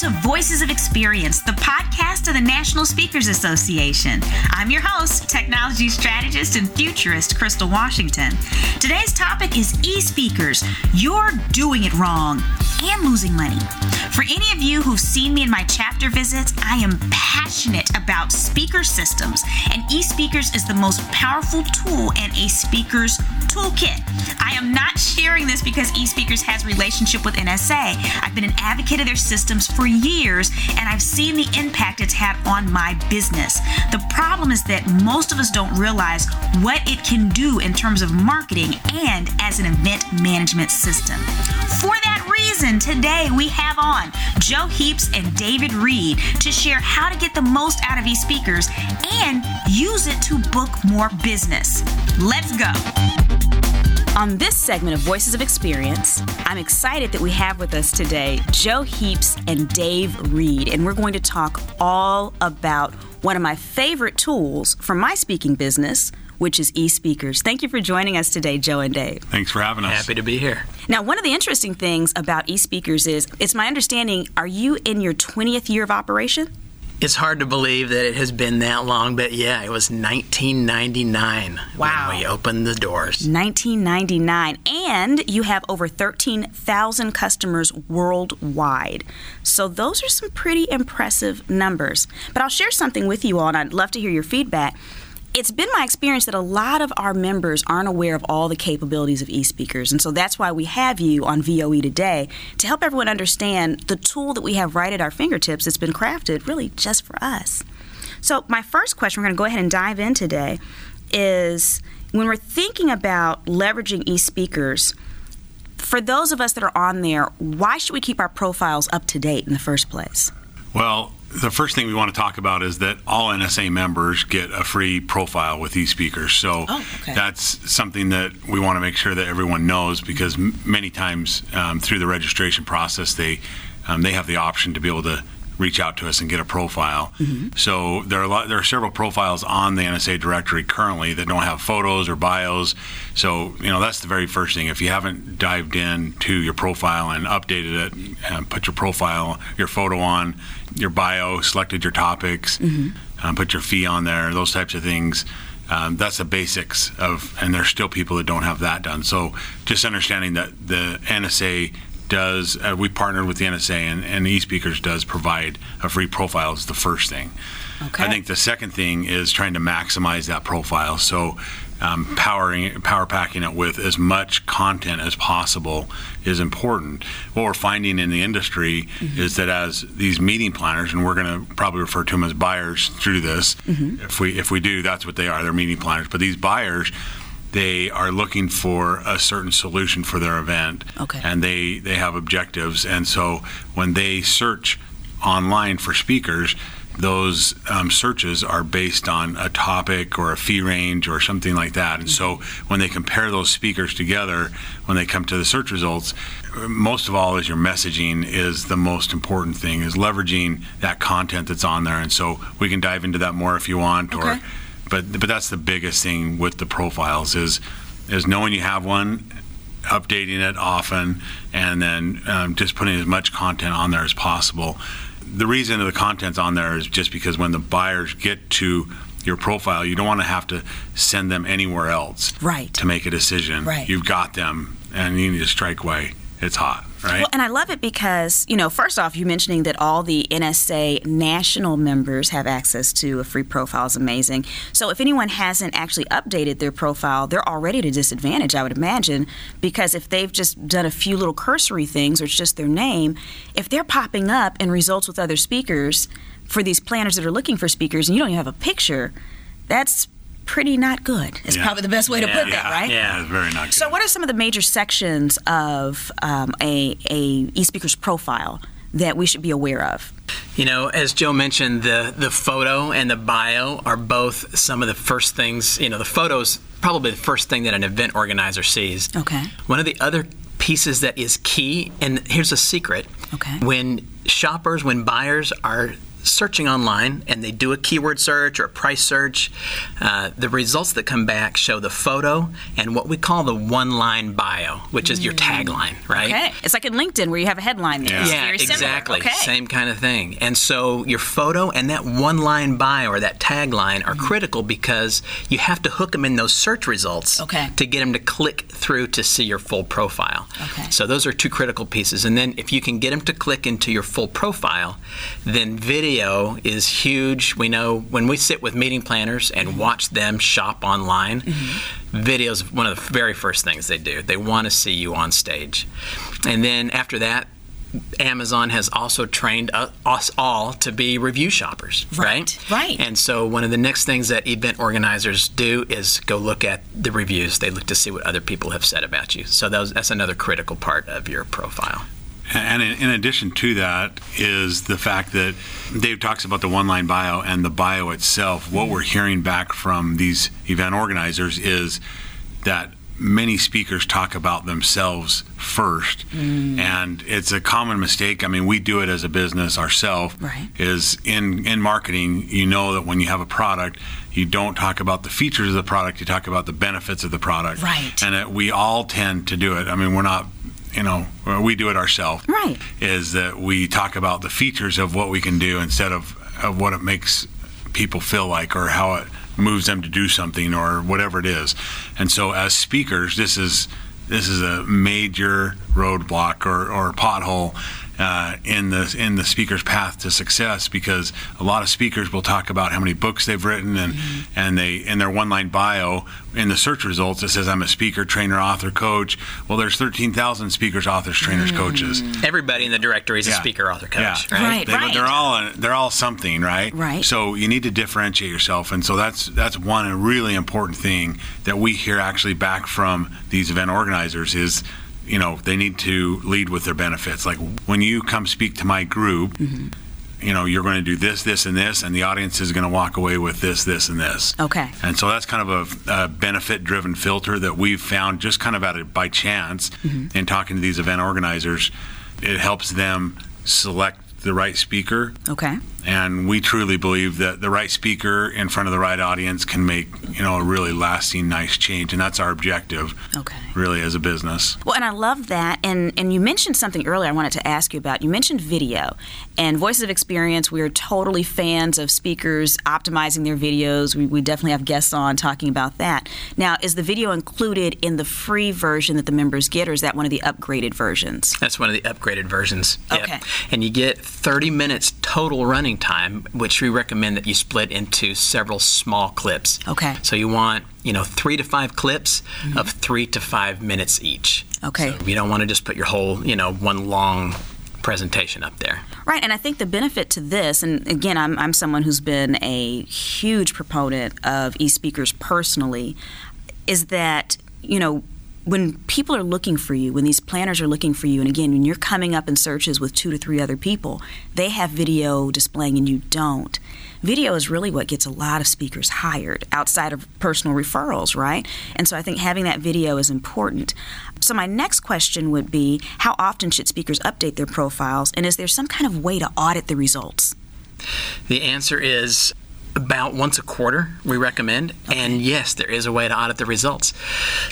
to Voices of Experience, the podcast of the National Speakers Association. I'm your host, technology strategist and futurist Crystal Washington. Today's topic is e speakers. You're doing it wrong and losing money. For any of you who've seen me in my chapter visits, I am passionate about speaker systems, and e speakers is the most powerful tool in a speaker's toolkit. I am not sharing this because e speakers has relationship with NSA. I've been an advocate of their systems for years, and I've seen the impact it's had on my business. The problem is that most of us don't realize what it can do in terms of marketing and as an event management system. For that reason, today we have on Joe Heaps and David Reed to share how to get the most out of e-speakers and use it to book more business. Let's go. On this segment of Voices of Experience, I'm excited that we have with us today Joe Heaps and Dave Reed, and we're going to talk all about one of my favorite tools for my speaking business, which is e-speakers. Thank you for joining us today, Joe and Dave. Thanks for having us. Happy to be here. Now, one of the interesting things about e-speakers is it's my understanding, are you in your 20th year of operation? It's hard to believe that it has been that long, but yeah, it was 1999 wow. when we opened the doors. 1999. And you have over 13,000 customers worldwide. So those are some pretty impressive numbers. But I'll share something with you all, and I'd love to hear your feedback it's been my experience that a lot of our members aren't aware of all the capabilities of e-speakers. And so that's why we have you on voe today to help everyone understand the tool that we have right at our fingertips that's been crafted really just for us. So my first question we're going to go ahead and dive in today is when we're thinking about leveraging e-speakers for those of us that are on there why should we keep our profiles up to date in the first place? Well the first thing we want to talk about is that all NSA members get a free profile with e-speakers. So oh, okay. that's something that we want to make sure that everyone knows because m- many times um, through the registration process, they um, they have the option to be able to reach out to us and get a profile. Mm-hmm. So there are lot, there are several profiles on the NSA directory currently that don't have photos or bios. So you know that's the very first thing. If you haven't dived in to your profile and updated it, and put your profile, your photo on, your bio, selected your topics, mm-hmm. um, put your fee on there, those types of things. Um, that's the basics of, and there's still people that don't have that done. So just understanding that the NSA does, uh, we partnered with the NSA, and, and eSpeakers does provide a free profile is the first thing. Okay. I think the second thing is trying to maximize that profile. So um, powering power packing it with as much content as possible is important. What we're finding in the industry mm-hmm. is that as these meeting planners, and we're going to probably refer to them as buyers through this, mm-hmm. if we if we do, that's what they are. They're meeting planners. But these buyers they are looking for a certain solution for their event okay. and they they have objectives and so when they search online for speakers those um, searches are based on a topic or a fee range or something like that and so when they compare those speakers together when they come to the search results most of all is your messaging is the most important thing is leveraging that content that's on there and so we can dive into that more if you want okay. or but but that's the biggest thing with the profiles is is knowing you have one updating it often and then um, just putting as much content on there as possible. The reason the content's on there is just because when the buyers get to your profile you don't want to have to send them anywhere else right. to make a decision. Right. you've got them and you need to strike away it's hot right? Well, and I love it because, you know, first off, you mentioning that all the NSA national members have access to a free profile is amazing. So if anyone hasn't actually updated their profile, they're already at a disadvantage, I would imagine, because if they've just done a few little cursory things or it's just their name, if they're popping up in results with other speakers for these planners that are looking for speakers and you don't even have a picture, that's pretty not good. It's yeah. probably the best way yeah, to put yeah, that, right? Yeah, it's very not good. So, what are some of the major sections of um, a, a e-speaker's profile that we should be aware of? You know, as Joe mentioned, the the photo and the bio are both some of the first things. You know, the photos probably the first thing that an event organizer sees. Okay. One of the other pieces that is key, and here's a secret. Okay. When shoppers, when buyers are searching online and they do a keyword search or a price search, uh, the results that come back show the photo and what we call the one line bio, which is your tagline, right? Okay. It's like in LinkedIn where you have a headline there. Yeah. Yeah, exactly. Okay. Same kind of thing. And so your photo and that one line bio or that tagline are critical because you have to hook them in those search results Okay. to get them to click through to see your full profile. Okay. So those are two critical pieces. And then if you can get them to click into your full profile, then video is huge. We know when we sit with meeting planners and mm-hmm. watch them shop online, mm-hmm. video is one of the very first things they do. They want to see you on stage. And then after that, Amazon has also trained us all to be review shoppers, Right, right? right. And so one of the next things that event organizers do is go look at the reviews. They look to see what other people have said about you. So that was, that's another critical part of your profile. And in, addition to that is the fact that Dave talks about the one line bio and the bio itself. What we're hearing back from these event organizers is that many speakers talk about themselves first. Mm. And it's a common mistake. I mean, we do it as a business ourselves. Right. Is in, in marketing, you know that when you have a product, you don't talk about the features of the product, you talk about the benefits of the product. Right. And that we all tend to do it. I mean, we're not, you know, uh, we do it ourselves Right. is that we talk about the features of what we can do instead of, of what it makes people feel like or how it moves them to do something or whatever it is. And so as speakers, this is this is a major roadblock or, or pothole uh, in the in the speaker's path to success because a lot of speakers will talk about how many books they've written and and they in their one line bio in the search results it says I'm a speaker, trainer, author, coach. Well, there's 13,000 speakers, authors, trainers, coaches. Everybody in the directory is a speaker, author, coach, Yeah. right? Right. They, They're all they're all something, right? Right. So you need to differentiate yourself, and so that's that's one really important thing that we hear actually back from these event organizers is, you know, they need to lead with their benefits. Like when you come speak to my group. Mm-hmm. You know, you're going to do this, this, and this, and the audience is going to walk away with this, this, and this. Okay. And so that's kind of a, a benefit driven filter that we've found just kind of at it by chance Mm-hmm. in talking to these event organizers. It helps them select the right speaker. Okay. And we truly believe that the right speaker in front of the right audience can make, you know, a really lasting, nice change. And that's our objective, Okay. really, as a business. Well, and I love that. And and you mentioned something earlier I wanted to ask you about. You mentioned video and Voices of Experience. We are totally fans of speakers optimizing their videos. We, we definitely have guests on talking about that. Now, is the video included in the free version that the members get, or is that one of the upgraded versions? That's one of the upgraded versions. Yep. Okay. And you get 30 minutes total running time, which we recommend that you split into several small clips. Okay. So you want, you know, three to five clips of three to five minutes each. Okay. So you don't want to just put your whole, you know, one long presentation up there. Right, and I think the benefit to this, and again, I'm, I'm someone who's been a huge proponent of e speakers personally, is that, you know, when people are looking for you, when these planners are looking for you, and again, when you're coming up in searches with two to three other people, they have video displaying and you don't. Video is really what gets a lot of speakers hired outside of personal referrals, right? And so I think having that video is important. So, my next question would be how often should speakers update their profiles, and is there some kind of way to audit the results? The answer is about once a quarter, we recommend. And yes, there is a way to audit the results.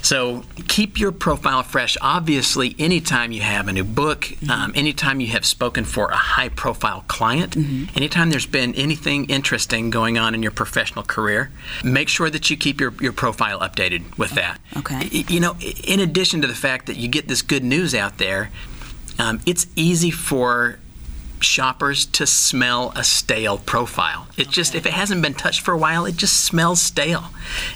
So keep your profile fresh. Obviously, anytime you have a new book, um, anytime you have spoken for a high profile client, anytime there's been anything interesting going on in your professional career, make sure that you keep your, your profile updated with that. Okay. You know, in addition to the fact that you get this good news out there, um, it's easy for shoppers to smell a stale profile. It just if it hasn't been touched for a while, it just smells stale.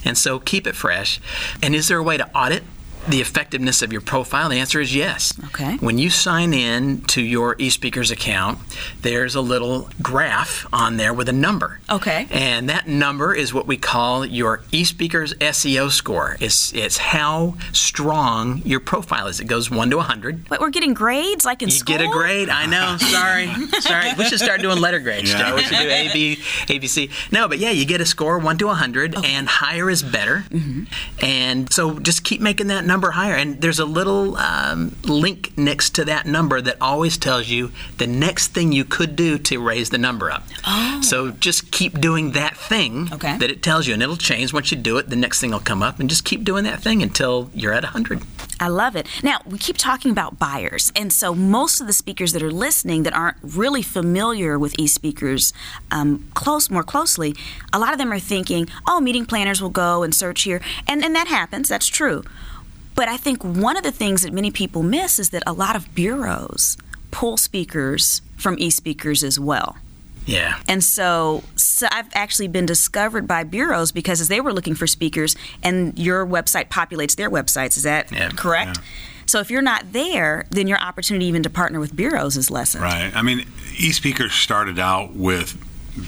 And so keep it fresh. And is there a way to audit the effectiveness of your profile? The answer is yes. Okay. When you sign in to your eSpeakers account, there's a little graph on there with a number. Okay. And that number is what we call your eSpeakers SEO score. It's it's how strong your profile is. It goes 1 to 100. But we're getting grades like in You school? You get a grade. I know. Sorry. Sorry. We should start doing letter grades, Yeah. Joe. We should do A, B, A, B, C. No, but yeah, you get a score 1 to 100, and higher is better. Mm-hmm. And so just keep making that number higher. And there's a little um, link next to that number that always tells you the next thing you could do to raise the number up. Oh. So just keep doing that thing Okay. that it tells you, and it'll change once you do it. The next thing will come up, and just keep doing that thing until you're at 100. I love it. Now, we keep talking about buyers. And so, most of the speakers that are listening that aren't really familiar with e speakers um, close, more closely, a lot of them are thinking, oh, meeting planners will go and search here. And, and that happens, that's true. But I think one of the things that many people miss is that a lot of bureaus pull speakers from e speakers as well. Yeah. And so, so I've actually been discovered by bureaus because as they were looking for speakers, and your website populates their websites. Is that Yeah. correct? So if you're not there, then your opportunity even to partner with bureaus is lessened. Right. I mean, e-speakers started out with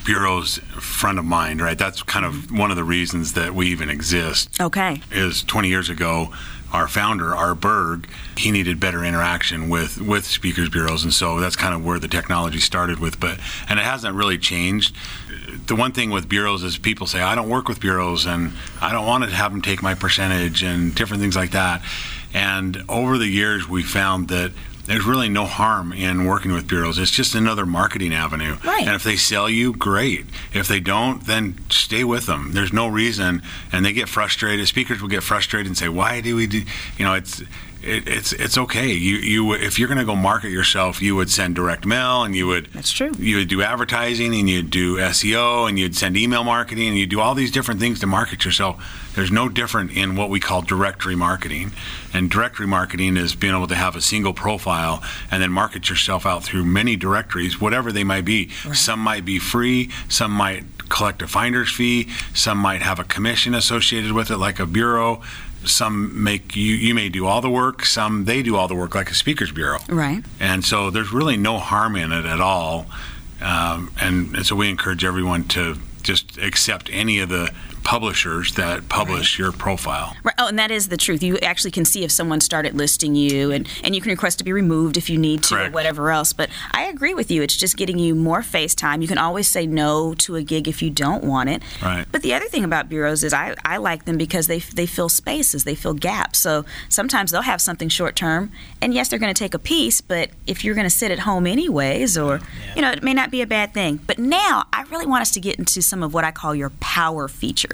bureaus front of mind, right? That's kind of mm-hmm. one of the reasons that we even exist. Okay. Is 20 years ago, our founder, Art Berg, he needed better interaction with with speakers bureaus, and so that's kind of where the technology started with. But and it hasn't really changed. The one thing with bureaus is people say, I don't work with bureaus, and I don't want to have them take my percentage and different things like that. And over the years, we found that there's really no harm in working with bureaus. It's just another marketing avenue. Right. And if they sell you, great. If they don't, then stay with them. There's no reason. And they get frustrated. Speakers will get frustrated and say, "Why do we do?" You know, it's. It, it's it's okay. You you if you're going to go market yourself, you would send direct mail and you would That's true. You would do advertising and you'd do SEO and you'd send email marketing and you'd do all these different things to market yourself. There's no different in what we call directory marketing. And directory marketing is being able to have a single profile and then market yourself out through many directories, whatever they might be. Some might be free, some might collect a finder's fee, some might have a commission associated with it, like a bureau. Some make you you may do all the work, some they do all the work, like a speakers bureau. Right. And so there's really no harm in it at all. Um, and, and so we encourage everyone to just accept any of the publishers that publish your profile. Right. Oh, and that is the truth. You actually can see if someone started listing you, and, and you can request to be removed if you need to, or whatever else. But I agree with you. It's just getting you more face time. You can always say no to a gig if you don't want it. Right. But the other thing about bureaus is I, I like them because they they fill spaces, they fill gaps. So sometimes they'll have something short term, and yes, they're going to take a piece. But if you're going to sit at home anyways, or you know, it may not be a bad thing. But now I really want us to get into some of what I call your power features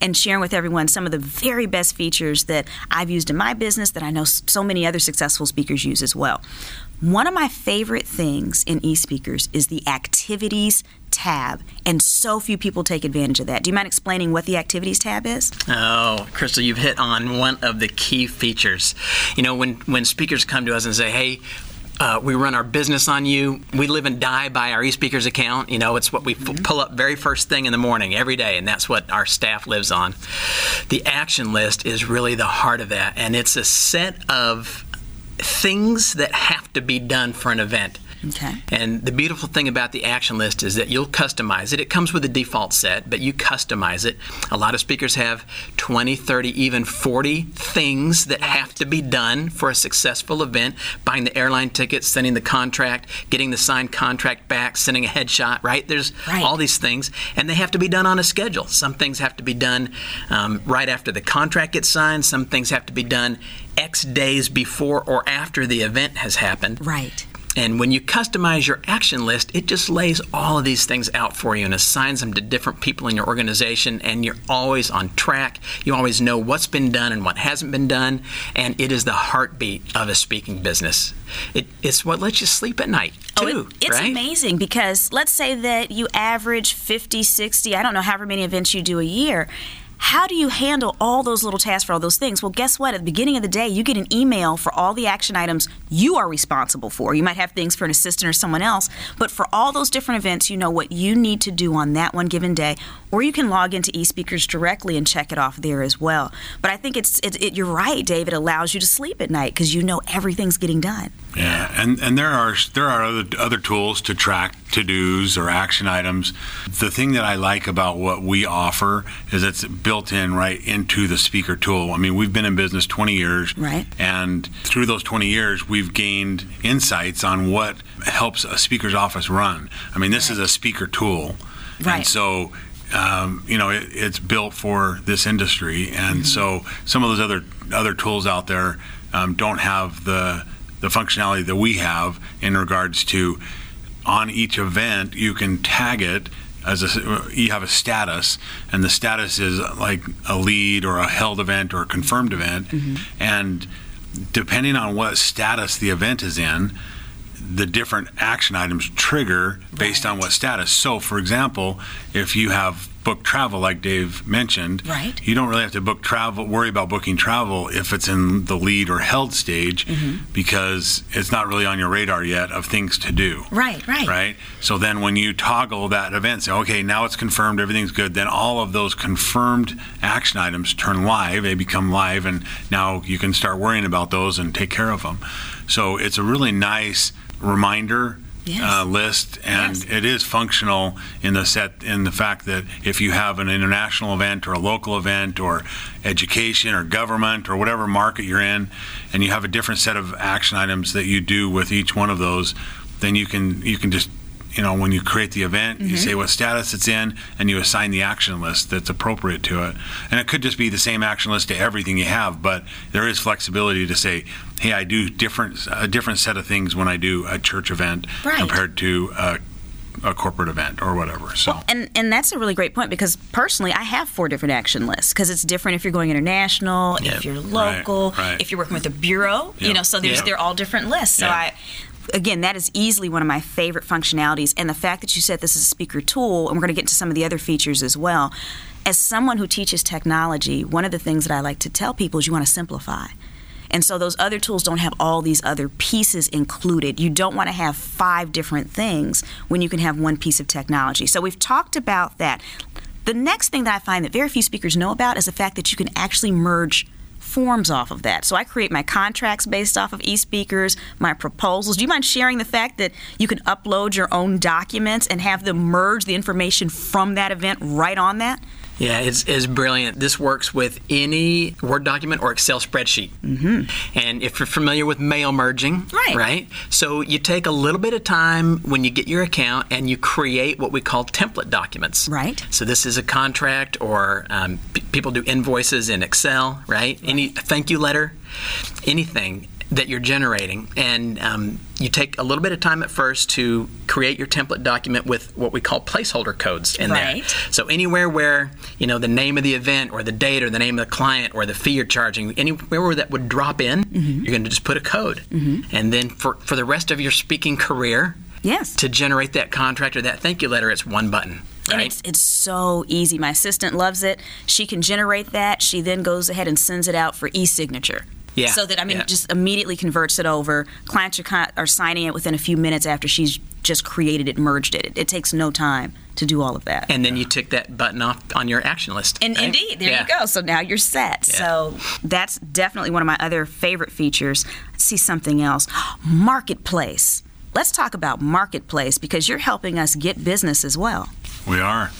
and sharing with everyone some of the very best features that I've used in my business that I know so many other successful speakers use as well. One of my favorite things in eSpeakers is the activities tab, and so few people take advantage of that. Do you mind explaining what the activities tab is? Oh, Crystal, you've hit on one of the key features. You know, when when speakers come to us and say, "Hey," Uh, we run our business on you. We live and die by our eSpeakers account. You know, it's what we f- pull up very first thing in the morning every day, and that's what our staff lives on. The action list is really the heart of that, and it's a set of things that have to be done for an event. Okay. And the beautiful thing about the action list is that you'll customize it. It comes with a default set, but you customize it. A lot of speakers have 20, 30, even 40 things that have to be done for a successful event buying the airline tickets, sending the contract, getting the signed contract back, sending a headshot, right? There's Right. all these things, and they have to be done on a schedule. Some things have to be done um, right after the contract gets signed, some things have to be done X days before or after the event has happened. Right. And when you customize your action list, it just lays all of these things out for you and assigns them to different people in your organization. And you're always on track. You always know what's been done and what hasn't been done. And it is the heartbeat of a speaking business. It, it's what lets you sleep at night, Oh, it- it's right? amazing because let's say that you average 50, 60, I don't know however many events you do a year. How do you handle all those little tasks for all those things? Well, guess what? At the beginning of the day, you get an email for all the action items you are responsible for. You might have things for an assistant or someone else, but for all those different events, you know what you need to do on that one given day. Or you can log into eSpeakers directly and check it off there as well. But I think it's it, it, you're right, Dave. It allows you to sleep at night because you know everything's getting done. Yeah, and and there are there are other other tools to track to dos or action items. The thing that I like about what we offer is it's built in right into the speaker tool. I mean, we've been in business 20 years, Right. And through those 20 years, we've gained insights on what helps a speaker's office run. I mean, this is a speaker tool, Right. and so. Um, you know, it, it's built for this industry, and so some of those other other tools out there um, don't have the the functionality that we have in regards to on each event you can tag it as a you have a status and the status is like a lead or a held event or a confirmed event. Mm-hmm. And depending on what status the event is in the different action items trigger based on what status so for example if you have book travel like dave mentioned Right. you don't really have to book travel worry about booking travel if it's in the lead or held stage mm-hmm. because it's not really on your radar yet of things to do Right, right. right? So then when you toggle that event, say, okay, now it's confirmed, everything's good, then all of those confirmed action items turn live, they become live, and now you can start worrying about those and take care of them. So it's a really nice reminder. Yes. Uh, list and Yes. it is functional in the set in the fact that if you have an international event or a local event or education or government or whatever market you're in and you have a different set of action items that you do with each one of those then you can you can just you know when you create the event you mm-hmm. say what status it's in and you assign the action list that's appropriate to it and it could just be the same action list to everything you have but there is flexibility to say hey i do different a different set of things when i do a church event Right. compared to a, a corporate event or whatever so And and that's a really great point because personally, I have four different action lists because it's different if you're going international, Yeah. if you're local, right. if you're working with a bureau. You know, so there's Yep. they're all different lists. So. I. Again, that is easily one of my favorite functionalities. And the fact that you said this is a speaker tool, and we're going to get into some of the other features as well. As someone who teaches technology, one of the things that I like to tell people is you want to simplify. And so those other tools don't have all these other pieces included. You don't want to have five different things when you can have one piece of technology. So we've talked about that. The next thing that I find that very few speakers know about is the fact that you can actually merge forms off of that. So I create my contracts based off of eSpeakers, my proposals. Do you mind sharing the fact that you can upload your own documents and have them merge the information from that event right on that? Yeah, it's, it's brilliant. This works with any Word document or Excel spreadsheet. Mm-hmm. And if you're familiar with mail merging, Right. right? So you take a little bit of time when you get your account and you create what we call template documents. Right. So this is a contract, or um, p- people do invoices in Excel, right? Any thank you letter, anything that you're generating, and um, you take a little bit of time at first to create your template document with what we call placeholder codes in Right. there. So anywhere where you know the name of the event, or the date, or the name of the client, or the fee you're charging, anywhere where that would drop in, you're going to just put a code, Mm-hmm. and then for for the rest of your speaking career, Yes. to generate that contract or that thank you letter, it's one button. Right? And it's, it's so easy. My assistant loves it. She can generate that. She then goes ahead and sends it out for e-signature. Yeah, So that I mean, yeah. just immediately converts it over. Clients are, con- are signing it within a few minutes after she's just created it, merged it. It, it takes no time to do all of that. and then you tick that button off on your action list. And right? indeed, there Yeah. you go. So now you're set. Yeah. So that's definitely one of my other favorite features. Let's see something else. Marketplace. Let's talk about marketplace because you're helping us get business as well. We are.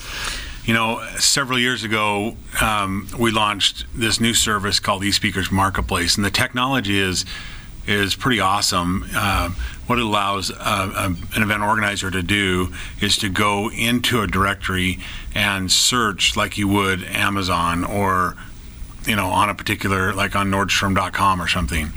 You know, several years ago, um, we launched this new service called eSpeakers Marketplace, and the technology is is pretty awesome. Um, what it allows uh, a, an event organizer to do is to go into a directory and search like you would Amazon or you know on a particular like on Nordstrom.com or something,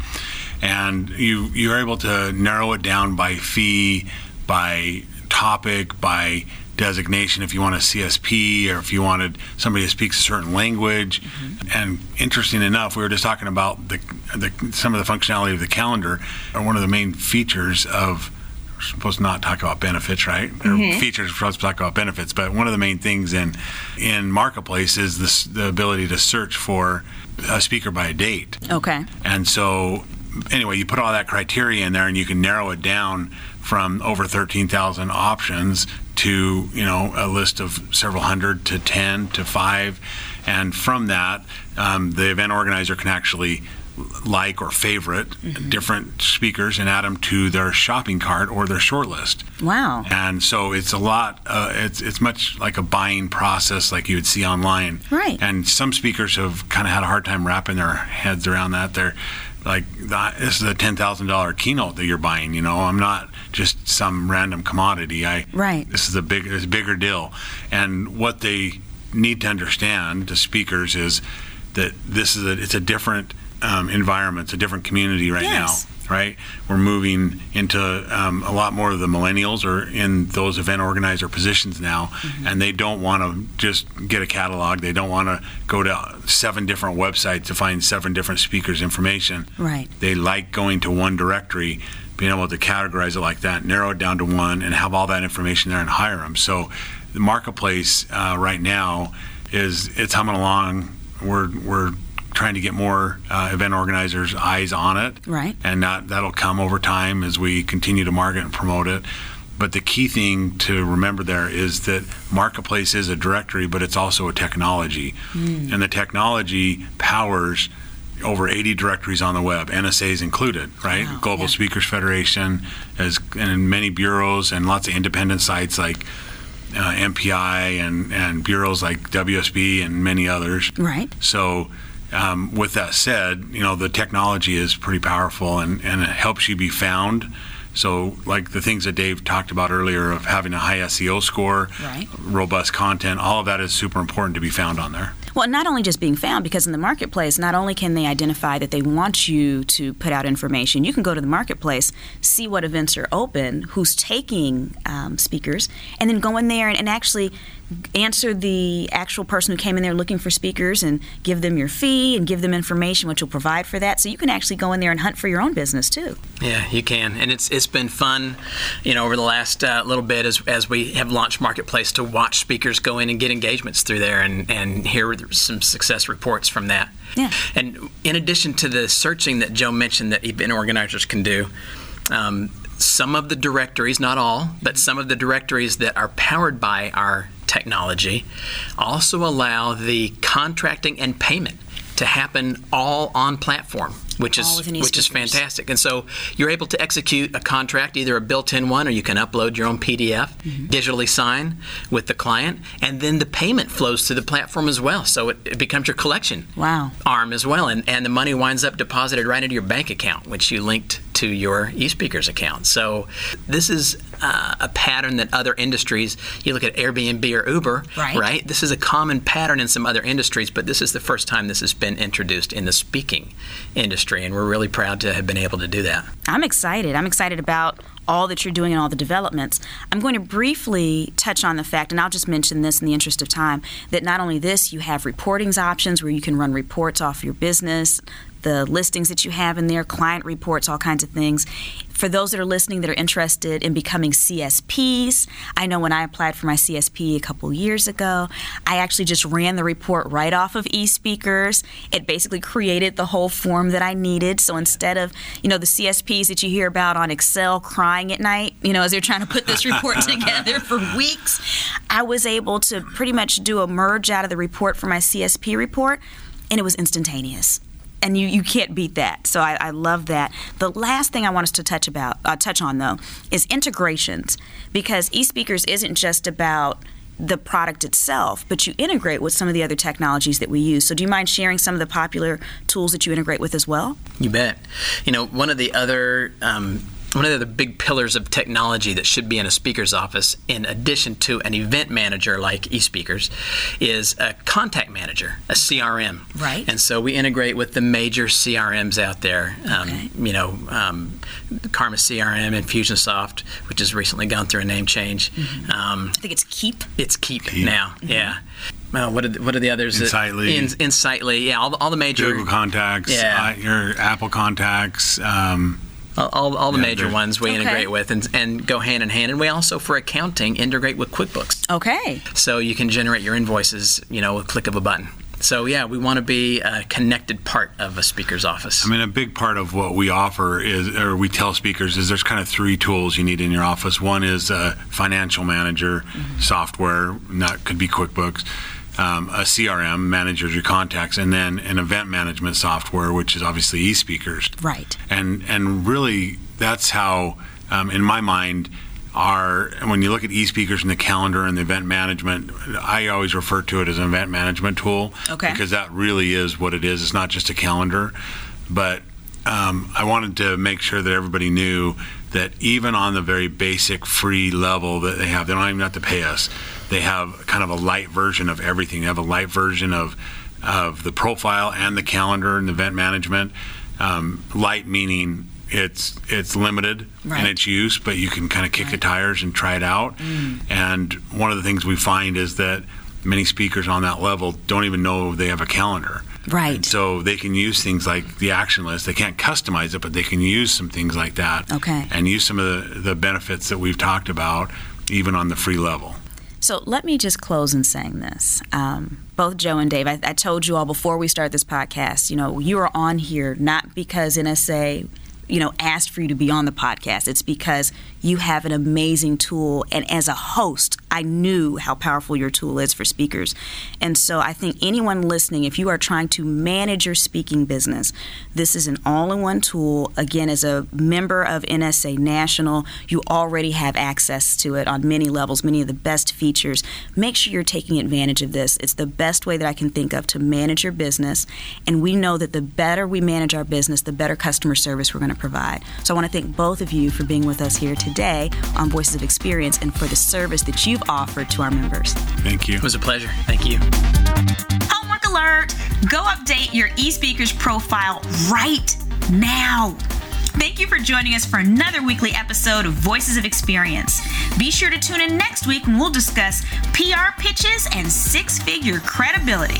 and you you're able to narrow it down by fee, by topic, by designation if you want a CSP or if you wanted somebody who speaks a certain language. Mm-hmm. And interesting enough, we were just talking about the, the some of the functionality of the calendar. And one of the main features of we're supposed to not talk about benefits, right? Or mm-hmm. features we're supposed to talk about benefits, but one of the main things in in marketplace is this the ability to search for a speaker by a date. Okay. And so, anyway, you put all that criteria in there, and you can narrow it down from over 13,000 options to you know a list of several hundred to 10 to five, and from that, um, the event organizer can actually like or favorite different speakers and add them to their shopping cart or their shortlist. Wow. And so it's a lot. Uh, it's it's much like a buying process, like you would see online. Right. And some speakers have kind of had a hard time wrapping their heads around that. They're like, this is a ten thousand dollar keynote that you're buying. You know, I'm not just some random commodity. I Right. This is a big, it's a bigger deal. And what they need to understand, the speakers, is that this is a it's a different um, it's a different community right Yes. now. Right, we're moving into um, a lot more of the millennials are in those event organizer positions now, Mm-hmm. and they don't want to just get a catalog. They don't want to go to seven different websites to find seven different speakers' information. Right. They like going to one directory, being able to categorize it like that, narrow it down to one, and have all that information there and hire them. So the marketplace uh, right now is it's humming along. We're we're trying to get more uh, event organizers' eyes on it, Right. And that that'll come over time as we continue to market and promote it. But the key thing to remember there is that marketplace is a directory, but it's also a technology, and the technology powers over 80 directories on the web, NSAs included, right? Wow, Global yeah. Speakers Federation, as and many bureaus and lots of independent sites like uh, MPI and and bureaus like WSB and many others. Right. So, um, with that said, you know the technology is pretty powerful and, and it helps you be found. So, like the things that Dave talked about earlier of having a high SEO score, Right. robust content, all of that is super important to be found on there. Well, not only just being found, because in the marketplace, not only can they identify that they want you to put out information, you can go to the marketplace, see what events are open, who's taking um, speakers, and then go in there and, and actually answer the actual person who came in there looking for speakers and give them your fee and give them information which will provide for that. So you can actually go in there and hunt for your own business too. Yeah, you can, and it's it's been fun, you know, over the last uh, little bit as as we have launched Marketplace to watch speakers go in and get engagements through there, and and hear some success reports from that. Yeah. And in addition to the searching that Joe mentioned that event organizers can do. Um, some of the directories, not all, but some of the directories that are powered by our technology also allow the contracting and payment to happen all on platform, which All is which is fantastic. And so you're able to execute a contract, either a built-in one, or you can upload your own PDF, Mm-hmm. digitally sign with the client, and then the payment flows to the platform as well. So it, it becomes your collection Wow. arm as well, and, and the money winds up deposited right into your bank account, which you linked to your eSpeakers account. So this is uh, a pattern that other industries, you look at Airbnb or Uber, Right. This is a common pattern in some other industries, but this is the first time this has been introduced in the speaking industry, and we're really proud to have been able to do that. I'm excited. I'm excited about all that you're doing and all the developments. I'm going to briefly touch on the fact, and I'll just mention this in the interest of time, that not only this, you have reportings options where you can run reports off your business, the listings that you have in there, client reports, all kinds of things. For those that are listening that are interested in becoming CSPs, I know when I applied for my CSP a couple years ago, I actually just ran the report right off of eSpeakers. It basically created the whole form that I needed. So instead of, you know, the CSPs that you hear about on Excel crying at night, you know, as they're trying to put this report together for weeks, I was able to pretty much do a merge out of the report for my CSP report, and it was instantaneous and you, you can't beat that. So I, I love that. The last thing I want us to touch about uh, touch on though is integrations because eSpeakers isn't just about the product itself, but you integrate with some of the other technologies that we use. So do you mind sharing some of the popular tools that you integrate with as well? You bet. You know, one of the other um, one of the big pillars of technology that should be in a speaker's office, in addition to an event manager like eSpeakers, is a contact manager, a CRM. Right. And so we integrate with the major CRMs out there. Um, Okay. You know, um, Karma CRM, Infusionsoft, which has recently gone through a name change. Mm-hmm. Um, I think it's Keap. it's Keap, Keap. now. Yeah. Well, what are the, what are the others? Insightly. In, Insightly. Yeah, all the, all the major. Google Contacts, Yeah. uh, your Apple Contacts. Um, All, all, all the Yeah, major ones we Okay. integrate with and, and go hand in hand. And we also, for accounting, integrate with QuickBooks. Okay. So you can generate your invoices, you know, with a click of a button. So, yeah, we want to be a connected part of a speaker's office. I mean, a big part of what we offer is, or we tell speakers, is there's kind of three tools you need in your office. One is a financial manager mm-hmm. software, and that could be QuickBooks. Um, a CRM manages your contacts, and then an event management software, which is obviously eSpeakers. Right. And and really, that's how, um, in my mind, are when you look at e-speakers and the calendar and the event management, I always refer to it as an event management tool. Okay. Because that really is what it is. It's not just a calendar, but um, I wanted to make sure that everybody knew that even on the very basic free level that they have, they don't even have to pay us. They have kind of a light version of everything. They have a light version of of the profile and the calendar and event management. Um, light meaning it's it's limited Right. in its use, but you can kind of kick the tires and try it out. And one of the things we find is that many speakers on that level don't even know they have a calendar. Right. And so they can use things like the action list. They can't customize it, but they can use some things like that. Okay. And use some of the, the benefits that we've talked about, even on the free level. So let me just close in saying this. Um, both Joe and Dave, I, I told you all before we start this podcast, you know, you are on here not because NSA, you know, asked for you to be on the podcast. It's because you have an amazing tool. And as a host, I knew how powerful your tool is for speakers. And so I think anyone listening, if you are trying to manage your speaking business, this is an all in one tool. Again, as a member of NSA National, you already have access to it on many levels, many of the best features. Make sure you're taking advantage of this. It's the best way that I can think of to manage your business. And we know that the better we manage our business, the better customer service we're going to provide. So I want to thank both of you for being with us here today on Voices of Experience and for the service that you've offered to our members. Thank you. It was a pleasure. Thank you. Homework alert! Go update your eSpeakers profile right now. Thank you for joining us for another weekly episode of Voices of Experience. Be sure to tune in next week when we'll discuss PR pitches and six figure credibility.